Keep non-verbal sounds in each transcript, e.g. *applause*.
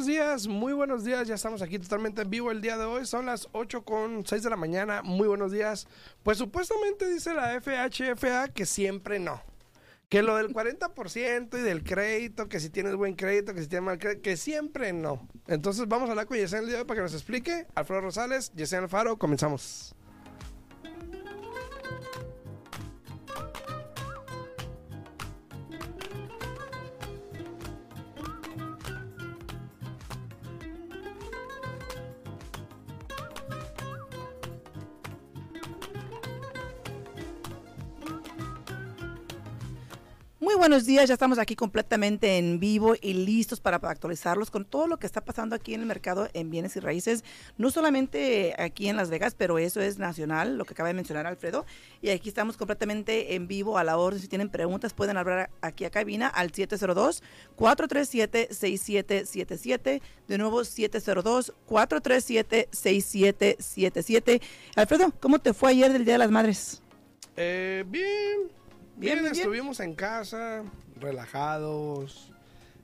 buenos días, muy buenos días. Ya estamos aquí totalmente en vivo el día de hoy. Son las 8 con 6 de la mañana. Muy buenos días. Pues supuestamente dice la FHFA que siempre no. Que lo del 40% y del crédito, que si tienes buen crédito, que si tienes mal crédito, que siempre no. Entonces vamos a hablar con Yesenia el día de hoy para que nos explique. Alfredo Rosales, Yesenia Alfaro, comenzamos. Muy buenos días, ya estamos aquí completamente en vivo y listos para actualizarlos con todo lo que está pasando aquí en el mercado en bienes y raíces, no solamente aquí en Las Vegas, pero eso es nacional, lo que acaba de mencionar Alfredo. Y aquí estamos completamente en vivo a la orden. Si tienen preguntas, pueden hablar aquí a cabina al 702-437-6777. De nuevo, 702-437-6777. Alfredo, ¿cómo te fue ayer del Día de las Madres? Eh, bien. Bien, estuvimos en casa, relajados.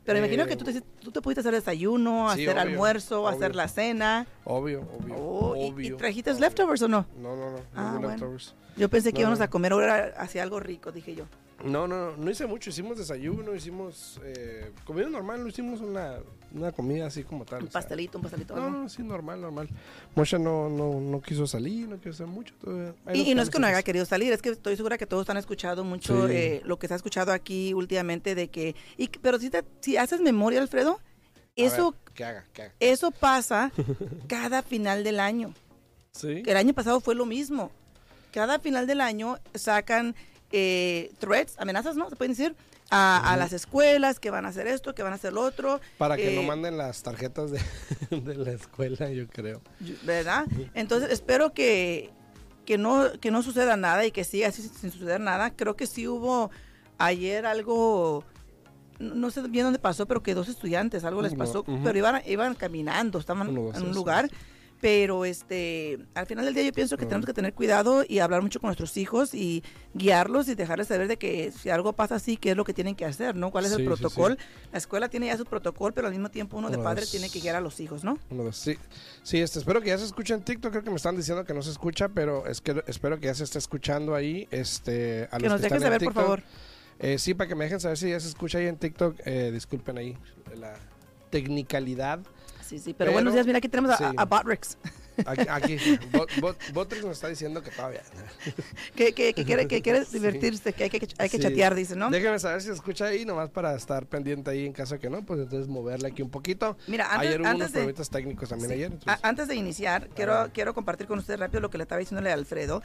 Pero imagino eh, que tú te, tú te pudiste hacer desayuno, hacer almuerzo, hacer la cena. Obvio, obvio. Oh, ¿y, trajiste leftovers o no? No, no, no. Ah, leftovers. Yo pensé que íbamos a comer ahora hacia algo rico, dije yo. No, no, no hice mucho. Hicimos desayuno, hicimos eh, comida normal, no hicimos una, una comida así como tal. Un pastelito, un pastelito. No, no, sí, normal, normal. Mosha no, no, no quiso salir, no quiso hacer mucho. Y, no es que no haya querido salir, es que estoy segura que todos han escuchado mucho eh, lo que se ha escuchado aquí últimamente de que... Y, pero si, te, si haces memoria, Alfredo, eso, que haga, que haga. eso pasa cada final del año. Sí. El año pasado fue lo mismo. Cada final del año sacan eh, threats, amenazas, ¿no? Se pueden decir. A, las escuelas que van a hacer esto, que van a hacer lo otro. Para que no eh, manden las tarjetas de, *laughs* la escuela, yo creo. ¿Verdad? Entonces espero que, que, no, que no suceda nada y que siga así sin suceder nada. Creo que sí hubo ayer algo, no sé bien dónde pasó, pero que dos estudiantes, algo les pasó, pero iban, iban caminando, estaban en un lugar. Pero este, al final del día yo pienso que tenemos que tener cuidado y hablar mucho con nuestros hijos y guiarlos y dejarles saber de que si algo pasa así, qué es lo que tienen que hacer, ¿no? ¿Cuál es el protocolo? La escuela tiene ya su protocolo, pero al mismo tiempo uno de padre tiene que guiar a los hijos, ¿no? Sí, sí este, espero que ya se escuche en TikTok, creo que me están diciendo que no se escucha, pero es que espero que ya se esté escuchando ahí. Este, a que nos dejen saber, por favor. Eh, sí, para que me dejen saber si ya se escucha ahí en TikTok, eh, disculpen ahí la tecnicalidad. Sí, sí, pero, buenos días, mira, aquí tenemos a, Botrix. Aquí, *laughs* Botrix nos está diciendo que todavía. que, que, que, quiere, que quiere divertirse, que hay que, hay que chatear, dice, ¿no? Déjame saber si se escucha ahí, nomás para estar pendiente ahí en caso de que no, pues entonces moverle aquí un poquito. Mira, antes, ayer hubo antes unos problemas técnicos también ayer. antes de iniciar, quiero, quiero compartir con usted rápido lo que le estaba diciéndole a Alfredo.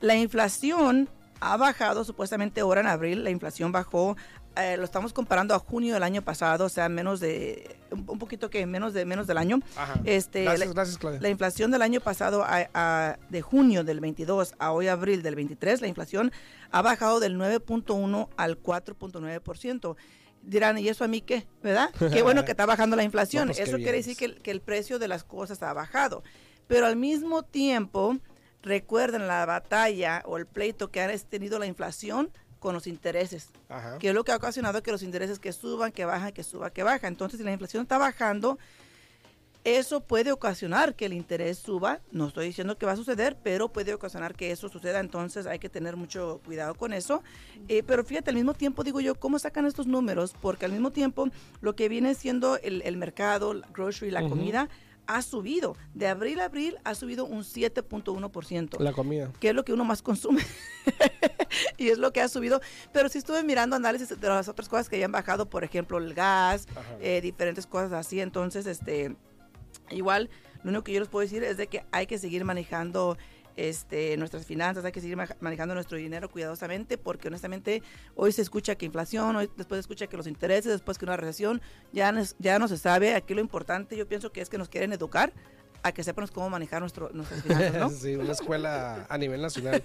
La inflación ha bajado supuestamente ahora en abril, la inflación bajó eh, lo estamos comparando a junio del año pasado, o sea, menos de, un poquito que menos de menos del año. Este, gracias, la, gracias, Claudia. La inflación del año pasado, a, de junio del 22 a hoy abril del 23, la inflación ha bajado del 9.1 al 4.9% dirán, ¿y eso a mí qué? ¿Verdad? *laughs* Qué bueno que está bajando la inflación. Pues eso quiere decir que el, que el, precio de las cosas ha bajado. Pero al mismo tiempo, recuerden la batalla o el pleito que ha tenido la inflación con los intereses, que es lo que ha ocasionado que los intereses que suban, que bajan, que suba, que baja. Entonces, si la inflación está bajando, eso puede ocasionar que el interés suba. No estoy diciendo que va a suceder, pero puede ocasionar que eso suceda. Entonces hay que tener mucho cuidado con eso. Eh, pero fíjate, al mismo tiempo digo yo, ¿cómo sacan estos números? Porque al mismo tiempo lo que viene siendo el, mercado, la grocery, la comida, ha subido. De abril a abril ha subido un 7.1%. La comida. Que es lo que uno más consume. *laughs* y es lo que ha subido. Pero si estuve mirando análisis de las otras cosas que hayan bajado, por ejemplo, el gas, eh, diferentes cosas así. Entonces, este, igual, lo único que yo les puedo decir es de que hay que seguir manejando este, nuestras finanzas, hay que seguir manejando nuestro dinero cuidadosamente porque honestamente hoy se escucha que inflación, hoy después se escucha que los intereses, después que una recesión, ya, ya no se sabe. Aquí lo importante yo pienso que es que nos quieren educar a que sepamos cómo manejar nuestro, nuestras *laughs* finanzas, ¿no? sí, una escuela a nivel nacional.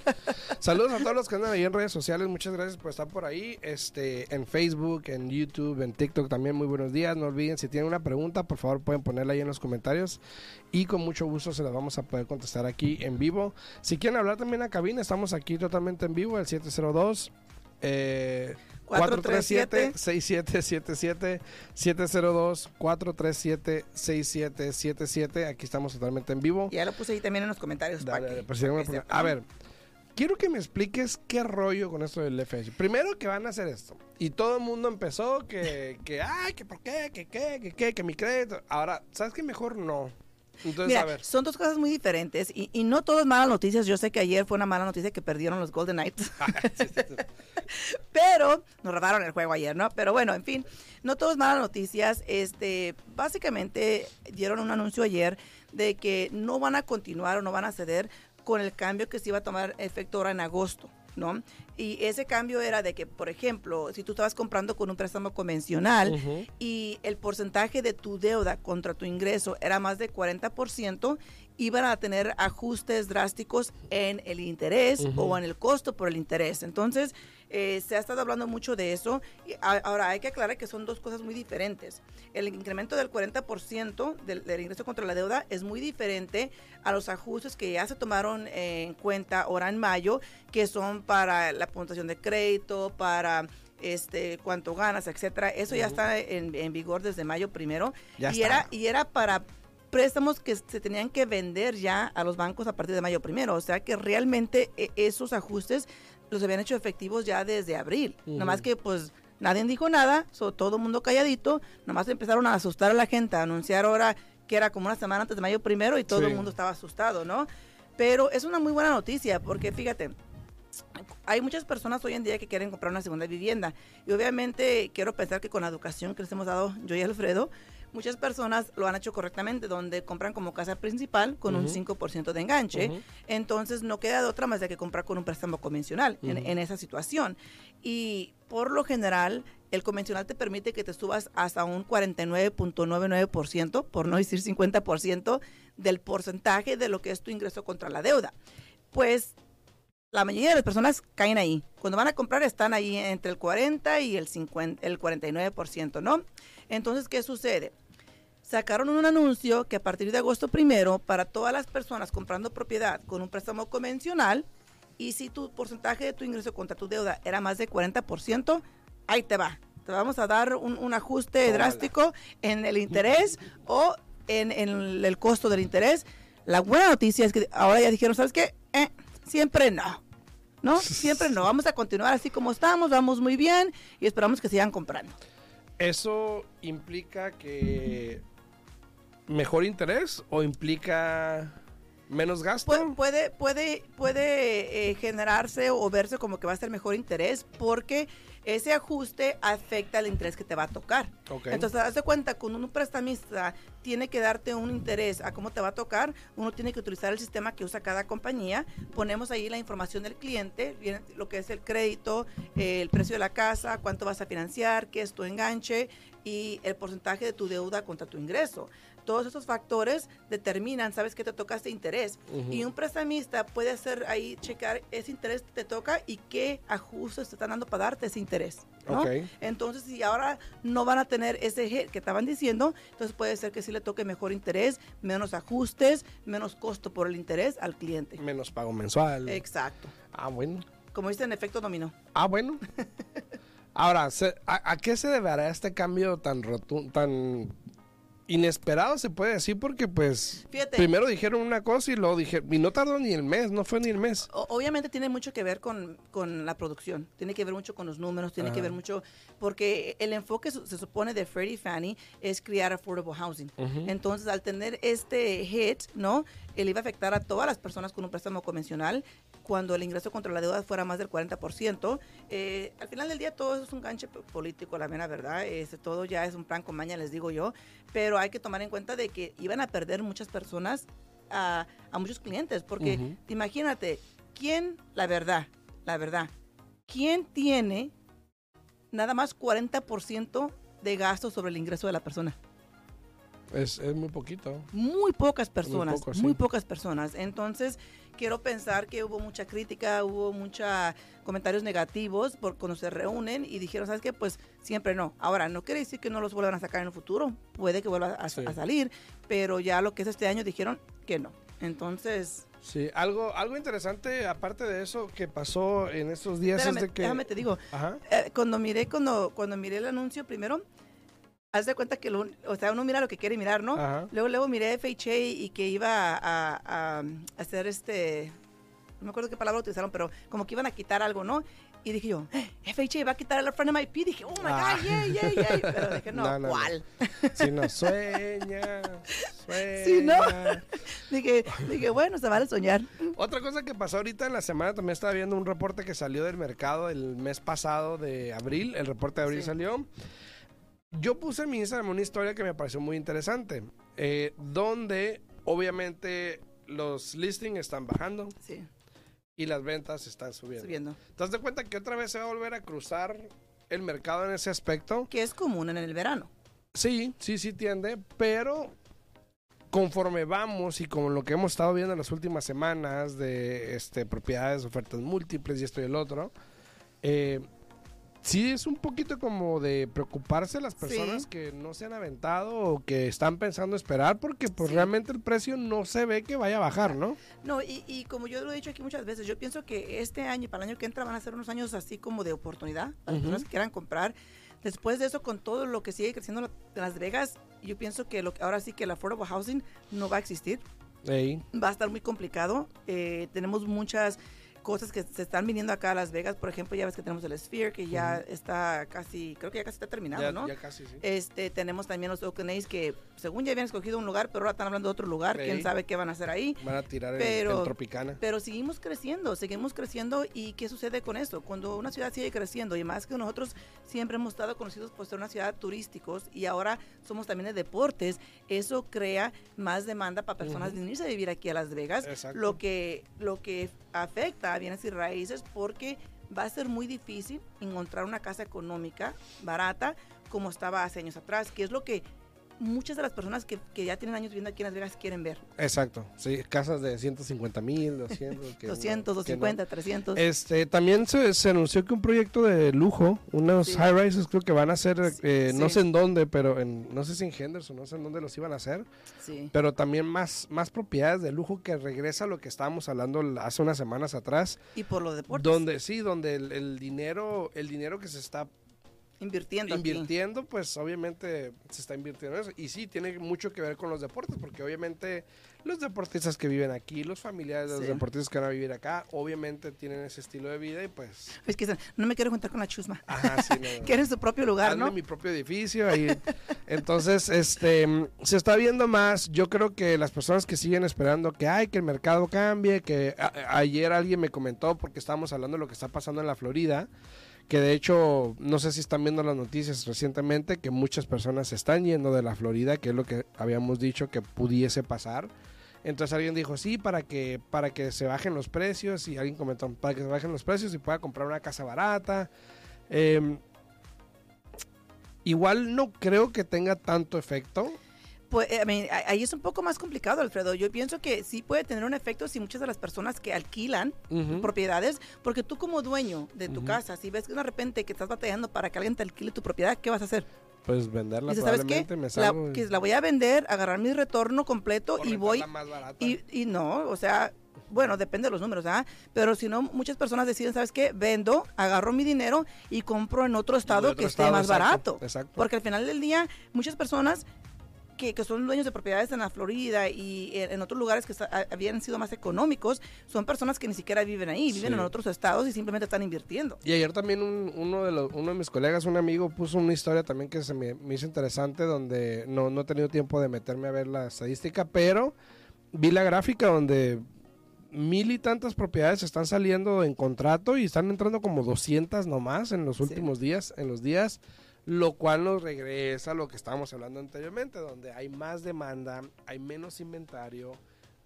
Saludos a todos los que andan ahí en redes sociales, muchas gracias por estar por ahí, este, en Facebook, en YouTube, en TikTok también, muy buenos días, no olviden, si tienen una pregunta, por favor pueden ponerla ahí en los comentarios y con mucho gusto se las vamos a poder contestar aquí en vivo. Si quieren hablar también a cabina, estamos aquí totalmente en vivo, el 702. Eh, 437-6777, 702-437-6777. Aquí estamos totalmente en vivo. Ya lo puse ahí también en los comentarios. Pues, a ver, quiero que me expliques qué rollo con esto del FH. Primero que van a hacer esto. Y todo el mundo empezó que, que ay, que por qué, que qué, que qué, que mi crédito. Ahora, ¿sabes qué? Mejor no. Mira, son dos cosas muy diferentes y, y, no todas malas noticias. Yo sé que ayer fue una mala noticia que perdieron los Golden Knights. Ah, *laughs* Pero nos robaron el juego ayer, ¿no? Pero bueno, en fin, no todas malas noticias. Este, básicamente dieron un anuncio ayer de que no van a continuar o no van a ceder con el cambio que se iba a tomar efecto ahora en agosto. ¿No? Y ese cambio era de que, por ejemplo, si tú estabas comprando con un préstamo convencional y el porcentaje de tu deuda contra tu ingreso era más de 40%, iban a tener ajustes drásticos en el interés o en el costo por el interés. Entonces, eh, se ha estado hablando mucho de eso. ahora, hay que aclarar que son dos cosas muy diferentes. El incremento del 40% del, del, ingreso contra la deuda es muy diferente a los ajustes que ya se tomaron en cuenta ahora en mayo, que son para la puntuación de crédito, para este cuánto ganas, etcétera. Eso ya está en, vigor desde mayo primero. y era y era para préstamos que se tenían que vender ya a los bancos a partir de mayo primero. O sea que realmente e, esos ajustes los habían hecho efectivos ya desde abril. Nada más que pues nadie dijo nada, todo el mundo calladito, nada más empezaron a asustar a la gente, a anunciar ahora que era como una semana antes de mayo primero y todo el mundo estaba asustado, ¿no? Pero es una muy buena noticia porque fíjate, hay muchas personas hoy en día que quieren comprar una segunda vivienda y obviamente quiero pensar que con la educación que les hemos dado yo y Alfredo, muchas personas lo han hecho correctamente, donde compran como casa principal con un 5% de enganche. Entonces no queda de otra más de que comprar con un préstamo convencional en, esa situación. Y por lo general, el convencional te permite que te subas hasta un 49.99%, por no decir 50%, del porcentaje de lo que es tu ingreso contra la deuda. Pues la mayoría de las personas caen ahí. Cuando van a comprar están ahí entre el 40 y el, 50, el 49%, ¿no? Entonces, ¿qué sucede? Sacaron un anuncio que a partir de agosto primero, para todas las personas comprando propiedad con un préstamo convencional, y si tu porcentaje de tu ingreso contra tu deuda era más de 40%, ahí te va. Te vamos a dar un, ajuste drástico en el interés o en, el costo del interés. La buena noticia es que ahora ya dijeron, ¿sabes qué? Eh, siempre no. ¿No? Siempre no. Vamos a continuar así como estamos, vamos muy bien y esperamos que sigan comprando. Eso implica que mejor interés o implica menos gasto? puede, puede, puede eh, generarse o verse como que va a ser mejor interés porque ese ajuste afecta el interés que te va a tocar. Entonces, haz de cuenta, con un prestamista tiene que darte un interés a cómo te va a tocar, uno tiene que utilizar el sistema que usa cada compañía, ponemos ahí la información del cliente, viene lo que es el crédito, el precio de la casa, cuánto vas a financiar, qué es tu enganche y el porcentaje de tu deuda contra tu ingreso todos esos factores determinan, sabes que te toca ese interés. Y un prestamista puede hacer ahí, checar ese interés que te toca y qué ajustes te están dando para darte ese interés. Entonces, si ahora no van a tener ese que estaban diciendo, entonces puede ser que sí le toque mejor interés, menos ajustes, menos costo por el interés al cliente. Menos pago mensual. Exacto. Ah, bueno. Como dice en efecto dominó. Ah, bueno. *laughs* Ahora, ¿a, qué se deberá este cambio tan rotundo, tan inesperado se puede decir porque pues primero dijeron una cosa y luego dije y no tardó ni el mes, no fue ni el mes. obviamente tiene mucho que ver con, la producción, tiene que ver mucho con los números, tiene que ver mucho porque el enfoque se supone de Freddie Fannie es crear affordable housing. Entonces, al tener este hit, ¿no? Él iba a afectar a todas las personas con un préstamo convencional cuando el ingreso contra la deuda fuera más del 40%. Eh, al final del día todo eso es un ganche político, la mera verdad. Este, todo ya es un plan con maña, les digo yo. Pero hay que tomar en cuenta de que iban a perder muchas personas a, muchos clientes. Porque imagínate, ¿quién, la verdad, la verdad, quién tiene nada más 40% de gasto sobre el ingreso de la persona? Es, muy poquito. Muy pocas personas, muy, pocas personas. Entonces, quiero pensar que hubo mucha crítica, hubo muchos comentarios negativos por cuando se reúnen y dijeron, ¿sabes qué? Pues siempre no. Ahora, no quiere decir que no los vuelvan a sacar en el futuro, puede que vuelva a, salir, pero ya lo que es este año dijeron que no. Entonces, Sí, algo, algo interesante, aparte de eso, que pasó en estos días es de que... Déjame te digo, eh, cuando miré, cuando, cuando miré el anuncio primero, haz de cuenta que, o sea, uno mira lo que quiere mirar, ¿no? Luego, luego miré FHA y que iba a, hacer este, no me acuerdo qué palabra utilizaron, pero como que iban a quitar algo, ¿no? Y dije yo, eh, FHA va a quitar el front MIP. Dije, oh my ah. God, yay, yay, yay. *laughs* Pero dije, no, ¿cuál? Si no, sueña, sueña. Sí, no. *laughs* dije, dije, bueno, se vale soñar. Otra cosa que pasó ahorita en la semana, también estaba viendo un reporte que salió del mercado el mes pasado de abril. El reporte de abril salió. Yo puse en mi Instagram una historia que me pareció muy interesante. Eh, donde, obviamente, los listings están bajando. Sí y las ventas están subiendo. subiendo. ¿Te das de cuenta que otra vez se va a volver a cruzar el mercado en ese aspecto? Que es común en el verano. Sí, sí, sí tiende, pero conforme vamos y con lo que hemos estado viendo en las últimas semanas de este, propiedades, ofertas múltiples y esto y el otro, eh, sí es un poquito como de preocuparse las personas que no se han aventado o que están pensando esperar porque pues realmente el precio no se ve que vaya a bajar, ¿no? No, y, y, como yo lo he dicho aquí muchas veces, yo pienso que este año y para el año que entra van a ser unos años así como de oportunidad para las personas que quieran comprar. Después de eso, con todo lo que sigue creciendo Las Vegas, yo pienso que lo, ahora sí que el affordable housing no va a existir. Va a estar muy complicado. Eh, tenemos muchas cosas que se están viniendo acá a Las Vegas. Por ejemplo, ya ves que tenemos el Sphere, que ya está casi, creo que ya casi está terminado, ¿no? Ya casi, sí. Este, tenemos también los Oakland que, según ya habían escogido un lugar, pero ahora están hablando de otro lugar. ¿Quién sabe qué van a hacer ahí? Van a tirar pero, el, Tropicana. Pero seguimos creciendo, seguimos creciendo. ¿Y qué sucede con esto? Cuando una ciudad sigue creciendo, y más que nosotros siempre hemos estado conocidos por ser una ciudad turísticos y ahora somos también de deportes, eso crea más demanda para personas de venirse a vivir aquí a Las Vegas. Lo que, lo que afecta bienes y raíces porque va a ser muy difícil encontrar una casa económica, barata, como estaba hace años atrás, que es lo que muchas de las personas que, que, ya tienen años viviendo aquí en Las Vegas quieren ver. Exacto, sí, casas de 150 mil, 200. 200, 250, 300. Este, también se, se, anunció que un proyecto de lujo, unos high rises creo que van a ser, eh, no sé en dónde, pero en, no sé si en Henderson, no sé en dónde los iban a hacer, sí. pero también más, más propiedades de lujo que regresa a lo que estábamos hablando hace unas semanas atrás. Y por los deportes. Donde sí, donde el, el dinero, el dinero que se está Invirtiendo. Invirtiendo, pues obviamente se está invirtiendo en eso. Y sí, tiene mucho que ver con los deportes, porque obviamente los deportistas que viven aquí, los familiares de los deportistas que van a vivir acá, obviamente tienen ese estilo de vida y pues... Es que no me quiero juntar con la chusma. Ajá, sí, no, *laughs* Quieren su propio lugar, ¿no? mi propio edificio. Ahí. Entonces, este, se está viendo más. Yo creo que las personas que siguen esperando que, hay que el mercado cambie, que ayer alguien me comentó, porque estábamos hablando de lo que está pasando en la Florida, que de hecho, no sé si están viendo las noticias recientemente, que muchas personas están yendo de la Florida, que es lo que habíamos dicho que pudiese pasar. Entonces alguien dijo, sí, para que, para que se bajen los precios, y alguien comentó, para que se bajen los precios y pueda comprar una casa barata. Em, igual no creo que tenga tanto efecto. Pues, eh, ahí es un poco más complicado, Alfredo. Yo pienso que sí puede tener un efecto si muchas de las personas que alquilan propiedades, porque tú como dueño de tu casa, si ves que de repente que estás batallando para que alguien te alquile tu propiedad, ¿qué vas a hacer? Pues venderla ¿sabes qué? la, que la voy a vender, agarrar mi retorno completo y voy y, y no, o sea, bueno, depende de los números, ¿ah? Pero si no, muchas personas deciden, ¿sabes qué? Vendo, agarro mi dinero y compro en otro estado que esté más barato. Exacto. Porque al final del día, muchas personas que, son dueños de propiedades en la Florida y en, otros lugares que habían sido más económicos, son personas que ni siquiera viven ahí, viven en otros estados y simplemente están invirtiendo. Y ayer también uno, de los, uno de mis colegas, un amigo, puso una historia también que se me, hizo interesante, donde no, no he tenido tiempo de meterme a ver la estadística, pero vi la gráfica donde mil y tantas propiedades están saliendo en contrato y están entrando como 200 nomás en los últimos días, en los días lo cual nos regresa a lo que estábamos hablando anteriormente, donde hay más demanda, hay menos inventario,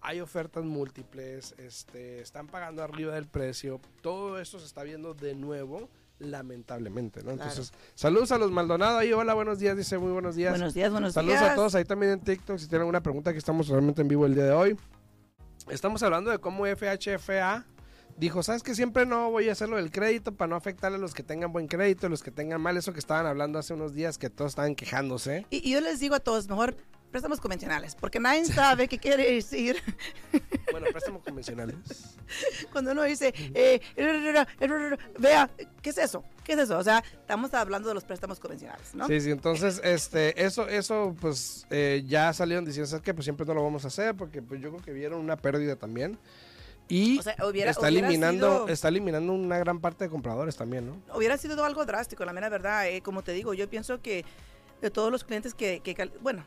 hay ofertas múltiples, este, están pagando arriba del precio, todo esto se está viendo de nuevo lamentablemente, ¿no? Entonces, saludos a los Maldonado ahí, hola, buenos días, dice muy buenos días. Buenos días, buenos días. Saludos a todos ahí también en TikTok, si tienen alguna pregunta, que estamos realmente en vivo el día de hoy. Estamos hablando de cómo FHFA dijo, ¿sabes que Siempre no voy a hacerlo del crédito para no afectar a los que tengan buen crédito, los que tengan mal, eso que estaban hablando hace unos días que todos estaban quejándose. Y, yo les digo a todos, mejor préstamos convencionales, porque nadie sabe qué quiere decir. *laughs* Bueno, préstamos convencionales. *laughs* Cuando uno dice, eh, vea, ¿qué es eso? ¿Qué es eso? O sea, estamos hablando de los préstamos convencionales, ¿no? Sí, sí, entonces, este, eso, eso, pues, eh, ya salieron diciendo, ¿sabes qué? Pues siempre no lo vamos a hacer, porque pues yo creo que vieron una pérdida también. Y está, eliminando, está eliminando una gran parte de compradores también, ¿no? Hubiera sido algo drástico, la mera verdad. Eh, como te digo, yo pienso que de todos los clientes que, que, bueno,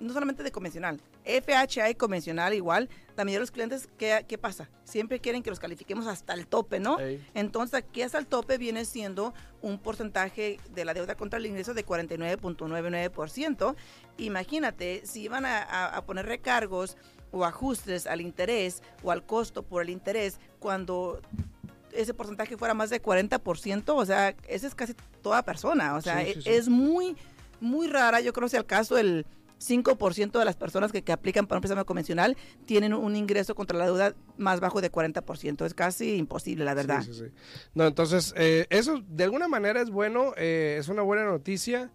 no solamente de convencional, FHA y convencional igual, la mayoría de los clientes, ¿qué, ¿qué, pasa? Siempre quieren que los califiquemos hasta el tope, ¿no? Entonces aquí hasta el tope viene siendo un porcentaje de la deuda contra el ingreso de 49.99%. Imagínate, si iban a, a poner recargos o ajustes al interés o al costo por el interés cuando ese porcentaje fuera más de 40%, o sea, esa es casi toda persona, o sea, e es muy, muy rara, yo creo que el caso el 5% de las personas que, que, aplican para un préstamo convencional tienen un ingreso contra la deuda más bajo de 40%. Es casi imposible, la verdad. Sí, sí, sí. No, entonces, eh, eso de alguna manera es bueno, eh, es una buena noticia,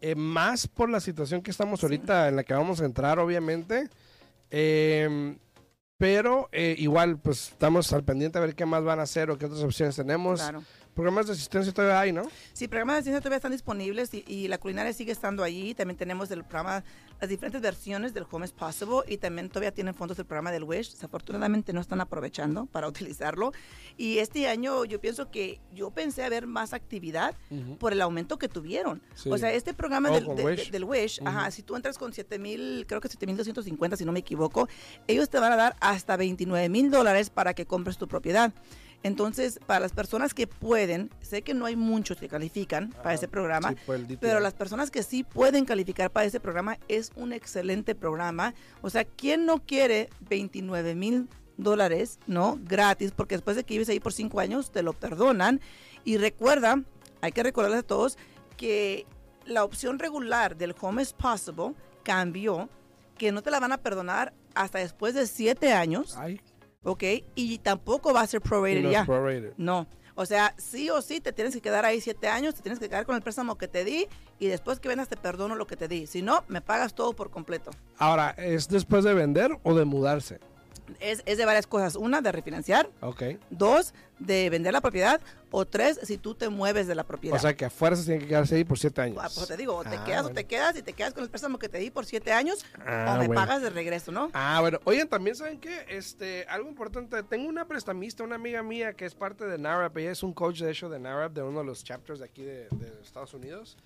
eh, más por la situación que estamos ahorita en la que vamos a entrar, obviamente. Eh, pero eh, igual, pues estamos al pendiente a ver qué más van a hacer o qué otras opciones tenemos. Claro. Programas de asistencia todavía hay, ¿no? Sí, programas de asistencia todavía están disponibles y, la culinaria sigue estando allí. También tenemos el programa, las diferentes versiones del Home is Possible y también todavía tienen fondos del programa del Wish. Desafortunadamente no están aprovechando para utilizarlo. Y este año yo pienso que yo pensé a ver más actividad por el aumento que tuvieron. O sea, este programa oh, del, Wish, ajá, si tú entras con 7 mil, creo que 7 mil 250 si no me equivoco, ellos te van a dar hasta 29 mil dólares para que compres tu propiedad. Entonces, para las personas que pueden, sé que no hay muchos que califican para ese programa, pero las personas que sí pueden calificar para ese programa es un excelente programa. O sea, ¿quién no quiere 29 mil dólares, no? Gratis, porque después de que vives ahí por cinco años, te lo perdonan. Y recuerda, hay que recordarles a todos que la opción regular del Home is Possible cambió, que no te la van a perdonar hasta después de siete años. Ay. ¿Ok? Y tampoco va a ser prorated no ya. No. O sea, sí o sí te tienes que quedar ahí siete años, te tienes que quedar con el préstamo que te di y después que vendas te perdono lo que te di. Si no, me pagas todo por completo. Ahora, ¿es después de vender o de mudarse? es, de varias cosas. Una, de refinanciar. Ok. Dos, de vender la propiedad. O tres, si tú te mueves de la propiedad. O sea, que a fuerzas tiene que quedarse ahí por siete años. pues te digo, o te ah, quedas o te quedas y te quedas con el préstamo que te di por siete años ah, o me pagas de regreso, ¿no? Ah, bueno. Oigan, también saben que este, algo importante, tengo una prestamista, una amiga mía que es parte de NARAP. Ella es un coach, de hecho, de NARAP, de uno de los chapters de aquí de, de Estados Unidos.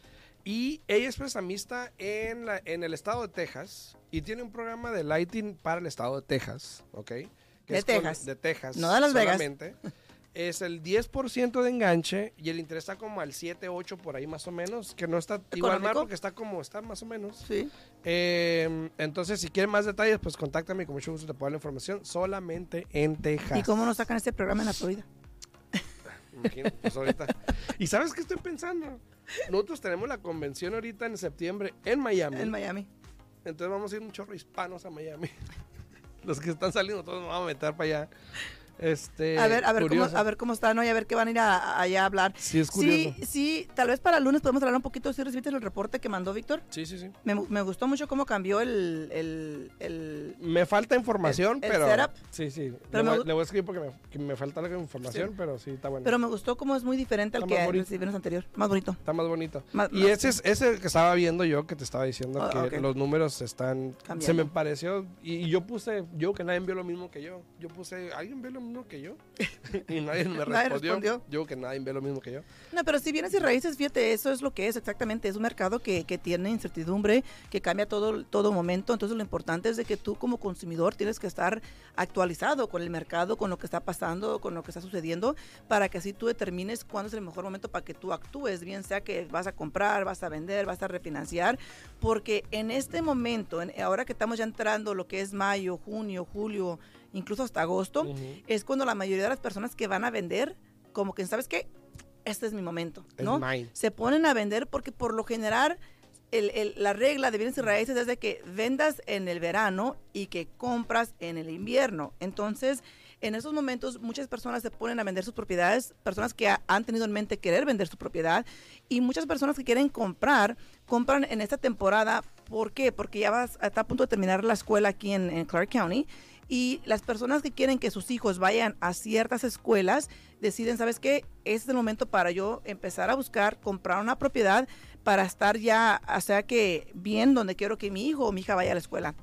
Y ella es prestamista en, la, en el estado de Texas y tiene un programa de lighting para el estado de Texas, ¿ok? de Texas. de Texas. No de Las Vegas. *laughs* es el 10% de enganche y el interés está como al 7, 8 por ahí más o menos, que no está igual mal porque está como está más o menos. Sí. Eh, entonces, si quieren más detalles, pues contáctame, con mucho gusto te puedo dar la información, solamente en Texas. ¿Y cómo nos sacan este programa en la Florida? *laughs* pues ahorita. ¿Y sabes qué estoy pensando? Nosotros tenemos la convención ahorita en septiembre en Miami. En Miami. Entonces vamos a ir un chorro hispanos a Miami. *laughs* Los que están saliendo, todos nos vamos a meter para allá. Este, a ver, a ver, cómo, a ver cómo están hoy, a ver qué van a ir allá a hablar. Sí, es curioso. Sí, sí, tal vez para el lunes podemos hablar un poquito. ¿Sí recibiste el reporte que mandó Víctor? Sí, sí, sí. Me, me, gustó mucho cómo cambió el... el, el me falta información, pero... Sí, sí. le, voy, a escribir porque me, me falta la información, pero sí, está bueno. Pero me gustó cómo es muy diferente al que recibimos anterior. Más bonito. Está más bonito. y ese es ese que estaba viendo yo, que te estaba diciendo oh, que los números están... Se me pareció... Y, yo puse... Yo que nadie vio lo mismo que yo. Yo puse... ¿Alguien ve lo mismo que yo? *laughs* y nadie me respondió. Yo que nadie ve lo mismo que yo. No, pero si vienes y raíces, fíjate, eso es lo que es exactamente. Es un mercado que, que tiene incertidumbre, que cambia todo, todo momento. Entonces, lo importante es de que tú como consumidor tienes que estar actualizado con el mercado, con lo que está pasando, con lo que está sucediendo, para que así tú determines cuándo es el mejor momento para que tú actúes, bien sea que vas a comprar, vas a vender, vas a refinanciar, porque en este momento, ahora que estamos ya entrando lo que es mayo, junio, julio, incluso hasta agosto, es cuando la mayoría de las personas que van a vender, como que, ¿sabes qué? Este es mi momento, ¿no? Se ponen a vender porque por lo general la regla de bienes y raíces es de que vendas en el verano y que compras en el invierno. Entonces, en esos momentos muchas personas se ponen a vender sus propiedades, personas que han tenido en mente querer vender su propiedad y muchas personas que quieren comprar, compran en esta temporada ¿Por qué? Porque ya vas, está a punto de terminar la escuela aquí en, en Clark County y las personas que quieren que sus hijos vayan a ciertas escuelas deciden, ¿sabes qué? Este es el momento para yo empezar a buscar, comprar una propiedad para estar ya, o sea que bien donde quiero que mi hijo o mi hija vaya a la escuela.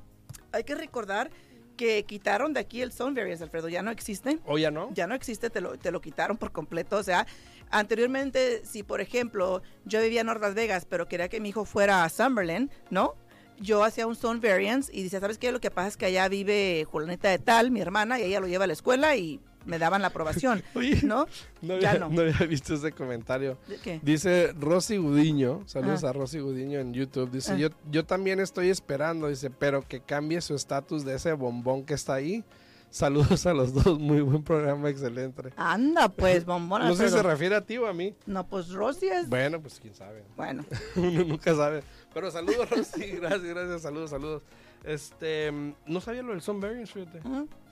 Hay que recordar que quitaron de aquí el Zone Variance, Alfredo, ya no existe. ¿O ya no? Ya no existe, te lo, te lo quitaron por completo. O sea, anteriormente, si por ejemplo yo vivía en North Las Vegas, pero quería que mi hijo fuera a Summerlin, ¿no? Yo hacía un zone variance y dice, ¿sabes qué? Lo que pasa es que allá vive Julanita de tal, mi hermana, y ella lo lleva a la escuela y me daban la aprobación, *laughs* ¿no? No había, no. había, visto ese comentario. qué? Dice Rosy Gudiño, saludos a Rosy Gudiño en YouTube, dice, ah. yo, yo también estoy esperando, dice, pero que cambie su estatus de ese bombón que está ahí. Saludos a los dos, muy buen programa, excelente. Anda, pues, *laughs* bombón. no sé si se refiere a ti o a mí. No, pues Rosy es... Bueno, pues quién sabe. Bueno. *laughs* Uno nunca sabe. Pero saludos, *laughs* Rosy, gracias, gracias, saludos, saludos. Este, no sabía lo del Sun Variance, fíjate.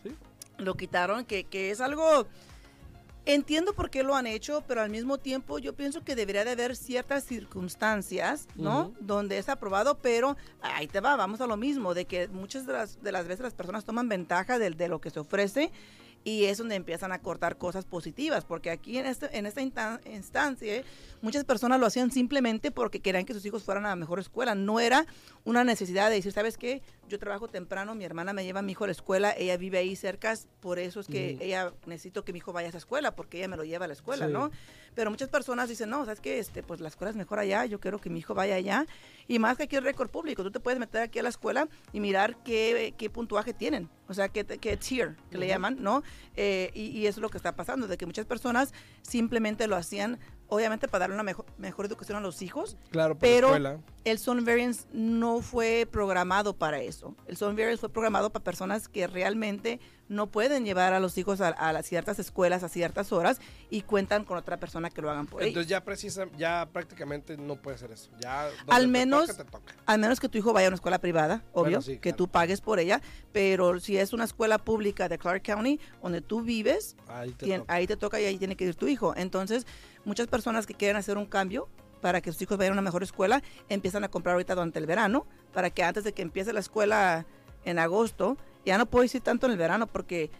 ¿Sí? Lo quitaron, que, que es algo Entiendo por qué lo han hecho, pero al mismo tiempo yo pienso que debería de haber ciertas circunstancias, ¿no? Donde es aprobado, pero ahí te va, vamos a lo mismo, de que muchas de las, de las veces las personas toman ventaja de, de lo que se ofrece y es donde empiezan a cortar cosas positivas, porque aquí en, este, en esta instancia muchas personas lo hacían simplemente porque querían que sus hijos fueran a la mejor escuela, no era una necesidad de decir, ¿sabes qué? Yo trabajo temprano, mi hermana me lleva a mi hijo a la escuela, ella vive ahí cerca, por eso es que ella necesito que mi hijo vaya a esa escuela, porque ella me lo lleva a la escuela, ¿no? Pero muchas personas dicen, no, ¿sabes qué? Este, pues la escuela es mejor allá, yo quiero que mi hijo vaya allá, y más que aquí el récord público, tú te puedes meter aquí a la escuela y mirar qué, qué puntuaje tienen, o sea, qué, qué tier, que le llaman, ¿no? Eh, y, y, eso es lo que está pasando, de que muchas personas simplemente lo hacían obviamente para darle una mejor, mejor educación a los hijos. Claro, pero el Zone Variance no fue programado para eso. El Zone Variance fue programado para personas que realmente no pueden llevar a los hijos a, las ciertas escuelas a ciertas horas y cuentan con otra persona que lo hagan por ellos. Entonces ya precisa, ya prácticamente no puede ser eso. Ya al menos, al menos que tu hijo vaya a una escuela privada, obvio, que tú pagues por ella, pero si es una escuela pública de Clark County donde tú vives, ahí te, ahí te toca y ahí tiene que ir tu hijo. Entonces muchas personas que quieren hacer un cambio para que sus hijos vayan a una mejor escuela empiezan a comprar ahorita durante el verano para que antes de que empiece la escuela en agosto ya no puedo decir tanto en el verano porque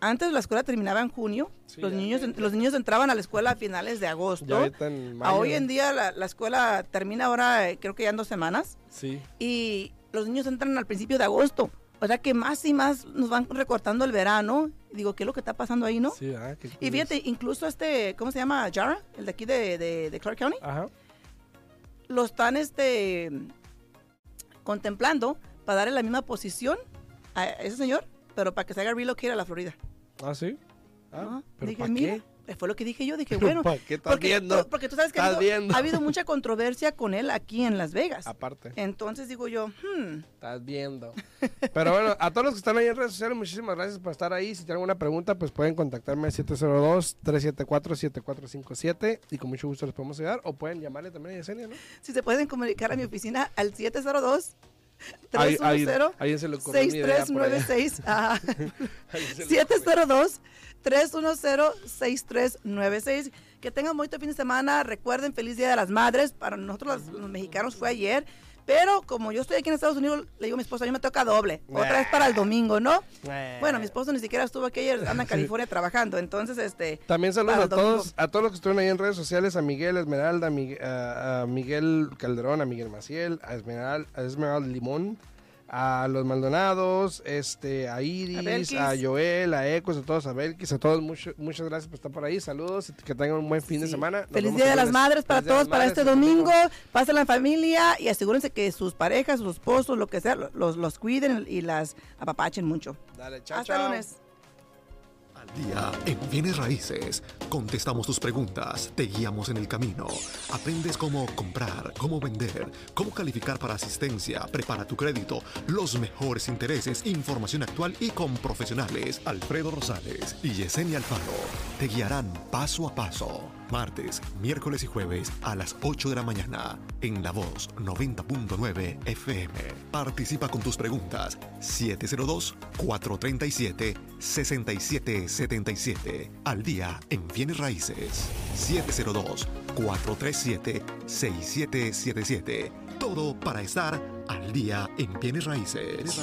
antes la escuela terminaba en junio, los niños los niños entraban a la escuela a finales de agosto. a hoy en día la, la, escuela termina ahora eh, creo que ya en dos semanas. Sí. Y los niños entran al principio de agosto. O sea que más y más nos van recortando el verano. Digo, ¿qué es lo que está pasando ahí, no? Sí, ah, qué Y fíjate, incluso este, ¿cómo se llama? Jara, el de aquí de, de, Clark County. Ajá. Lo están este, contemplando para darle la misma posición a ese señor, pero para que se haga relocate a la Florida. ¿Ah, sí? Ah, ¿pero Dije, mira, fue lo que dije yo, dije, *laughs* bueno, ¿Para qué estás porque, viendo? porque tú sabes que ha habido, mucha controversia con él aquí en Las Vegas. Aparte. Entonces digo yo, hmm. Estás viendo. *laughs* Pero bueno, a todos los que están ahí en redes sociales, muchísimas gracias por estar ahí. Si tienen alguna pregunta, pues pueden contactarme al 702-374-7457 y con mucho gusto les podemos ayudar. O pueden llamarle también a Yesenia, ¿no? Si se pueden comunicar a mi oficina al 702 *laughs* 310-6396. 702-310-6396. *laughs* Que tengan buen fin de semana. Recuerden, feliz Día de las Madres. Para nosotros los mexicanos fue ayer. Pero como yo estoy aquí en Estados Unidos, le digo a mi esposa, a mí me toca doble. Otra vez para el domingo, ¿no? Bueno, mi esposo ni siquiera estuvo aquí ayer, anda en *laughs* California trabajando. Entonces, este. También saludos a todos, a todos los que estuvieron ahí en redes sociales, a Miguel Esmeralda, a Miguel, Calderón, a Miguel Maciel, a Esmeralda, a Esmeralda Limón a los Maldonados, este, a Iris, a, Joel, a Ecos, a todos, a Belkis, a todos, muchas gracias por estar por ahí, saludos, que tengan un buen fin de semana. Feliz Día de las Madres para todos, para este domingo, pasen la familia y asegúrense que sus parejas, sus esposos, lo que sea, los, los cuiden y las apapachen mucho. Dale, chao, Hasta lunes día en Bienes Raíces. Contestamos tus preguntas, te guiamos en el camino. Aprendes cómo comprar, cómo vender, cómo calificar para asistencia, prepara tu crédito, los mejores intereses, información actual y con profesionales. Alfredo Rosales y Yesenia Alfaro te guiarán paso a paso martes, miércoles y jueves a las 8 de la mañana en La Voz 90.9 FM. Participa con tus preguntas 702-437-6777 al día en Bienes Raíces 702-437-6777 Todo para estar al día en bienes raíces.